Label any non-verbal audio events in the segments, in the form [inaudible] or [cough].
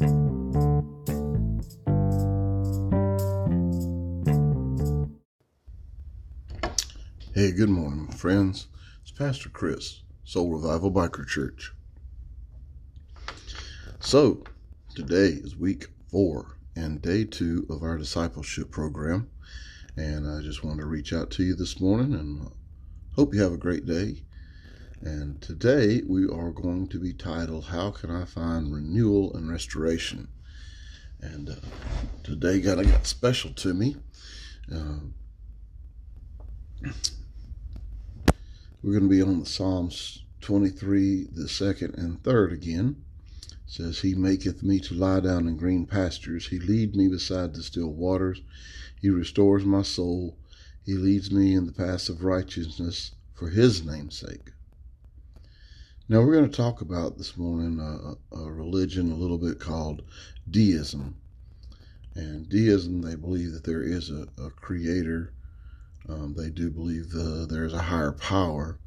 Hey, good morning, friends. It's Pastor Chris, Soul Revival Biker Church. So, today is week four and day two of our discipleship program. And I just wanted to reach out to you this morning and hope you have a great day. And today we are going to be titled, How Can I Find Renewal and Restoration? And uh, today of got special to me. Uh, we're going to be on the Psalms 23, the second and third again. It says, He maketh me to lie down in green pastures. He lead me beside the still waters. He restores my soul. He leads me in the paths of righteousness for his name's sake. Now, we're going to talk about this morning uh, a religion a little bit called deism. And deism, they believe that there is a, a creator um, they do believe uh, there's a higher power,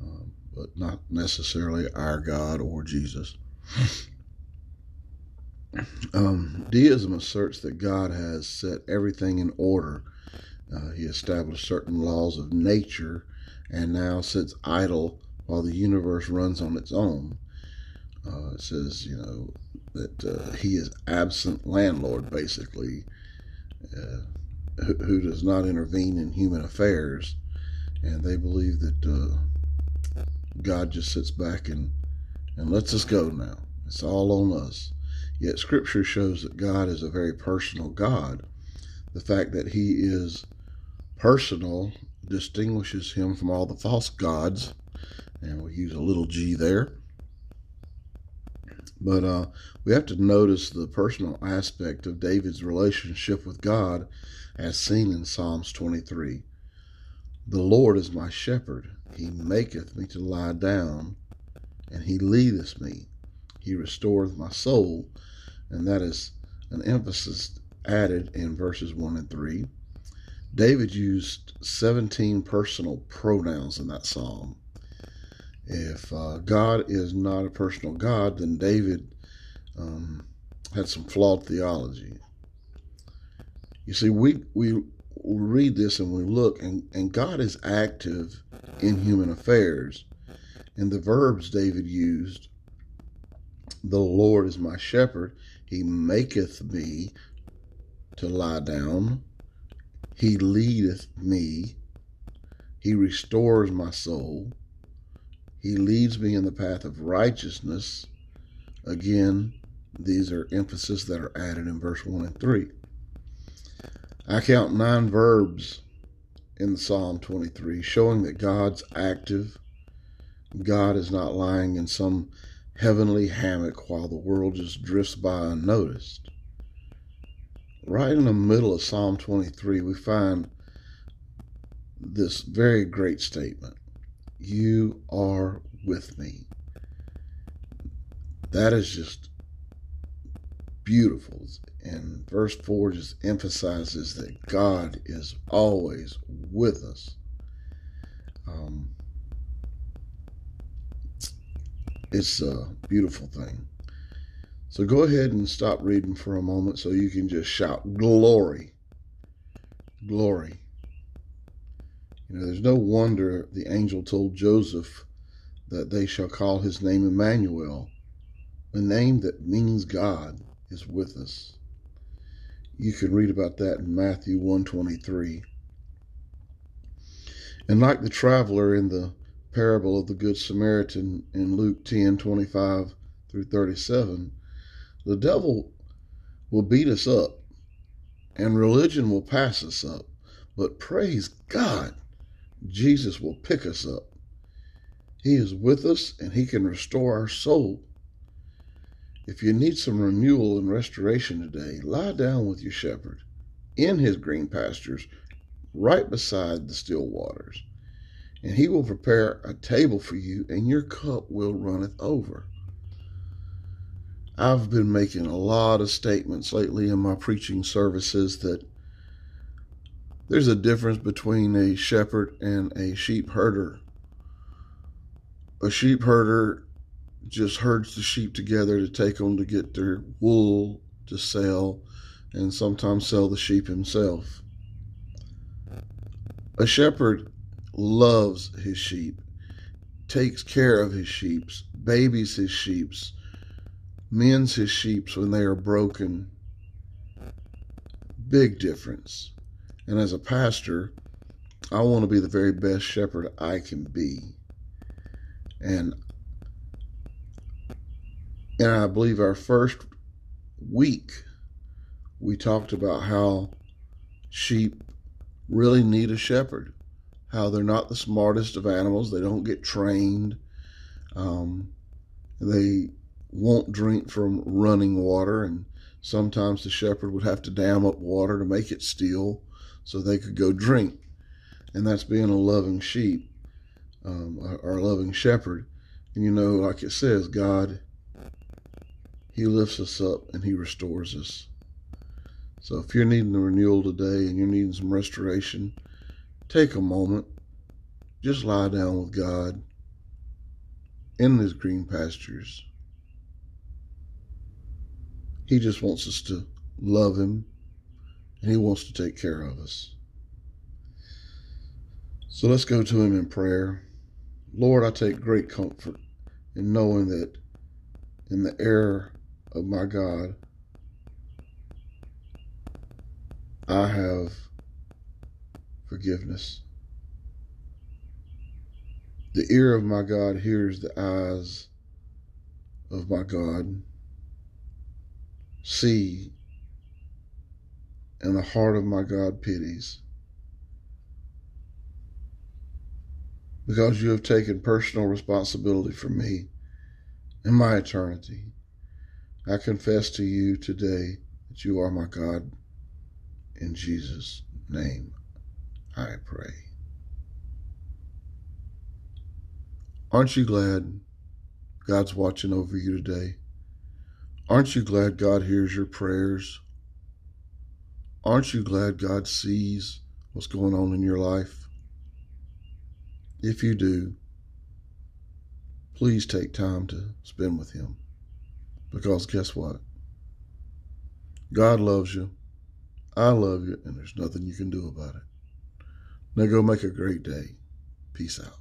um, but not necessarily our God or Jesus. [sniffs] Um, deism asserts that God has set everything in order. Uh, he established certain laws of nature and now sits idle while the universe runs on its own. Uh, it says, you know, that uh, he is absent landlord, basically. Uh, who, who does not intervene in human affairs, and they believe that uh, God just sits back and and lets us go now. It's all on us. Yet Scripture shows that God is a very personal God. The fact that He is personal distinguishes Him from all the false gods, and we use a little g there. But uh, we have to notice the personal aspect of David's relationship with God as seen in Psalms 23. The Lord is my shepherd. He maketh me to lie down, and he leadeth me. He restoreth my soul. And that is an emphasis added in verses 1 and 3. David used 17 personal pronouns in that psalm. If uh, God is not a personal God, then David um, had some flawed theology. You see, we we read this and we look, and, and God is active in human affairs. And the verbs David used, the Lord is my shepherd, he maketh me to lie down, he leadeth me, he restores my soul, he leads me in the path of righteousness. Again, these are emphasis that are added in verse 1 and 3. I count nine verbs in Psalm 23 showing that God's active. God is not lying in some heavenly hammock while the world just drifts by unnoticed. Right in the middle of Psalm 23, we find this very great statement You are with me. That is just beautiful. And verse 4 just emphasizes that God is always with us. Um, it's a beautiful thing. So go ahead and stop reading for a moment so you can just shout, Glory! Glory. You know, there's no wonder the angel told Joseph that they shall call his name Emmanuel, a name that means God is with us. You can read about that in Matthew 123. And like the traveler in the parable of the Good Samaritan in Luke 10 25 through 37, the devil will beat us up and religion will pass us up. But praise God, Jesus will pick us up. He is with us and he can restore our soul. If you need some renewal and restoration today, lie down with your shepherd in his green pastures, right beside the still waters, and he will prepare a table for you, and your cup will runneth over. I've been making a lot of statements lately in my preaching services that there's a difference between a shepherd and a sheep herder. A sheep herder just herds the sheep together to take them to get their wool to sell and sometimes sell the sheep himself. A shepherd loves his sheep, takes care of his sheep, babies his sheep, mends his sheep when they are broken. Big difference. And as a pastor, I want to be the very best shepherd I can be. And and I believe our first week we talked about how sheep really need a shepherd, how they're not the smartest of animals, they don't get trained, um, they won't drink from running water, and sometimes the shepherd would have to dam up water to make it still so they could go drink. And that's being a loving sheep, um, our loving shepherd. And you know, like it says, God, He lifts us up and He restores us. So if you're needing a renewal today and you're needing some restoration, take a moment. Just lie down with God in His green pastures. He just wants us to love Him and He wants to take care of us. So let's go to Him in prayer. Lord, I take great comfort in knowing that in the air of my God, I have forgiveness. The ear of my God hears the eyes of my God. See, and the heart of my God pities. Because you have taken personal responsibility for me and my eternity, I confess to you today that you are my God in Jesus' name, I pray. Aren't you glad God's watching over you today? Aren't you glad God hears your prayers? Aren't you glad God sees what's going on in your life? If you do, please take time to spend with Him. Because guess what? God loves you. I love you, and there's nothing you can do about it. Now go make a great day. Peace out.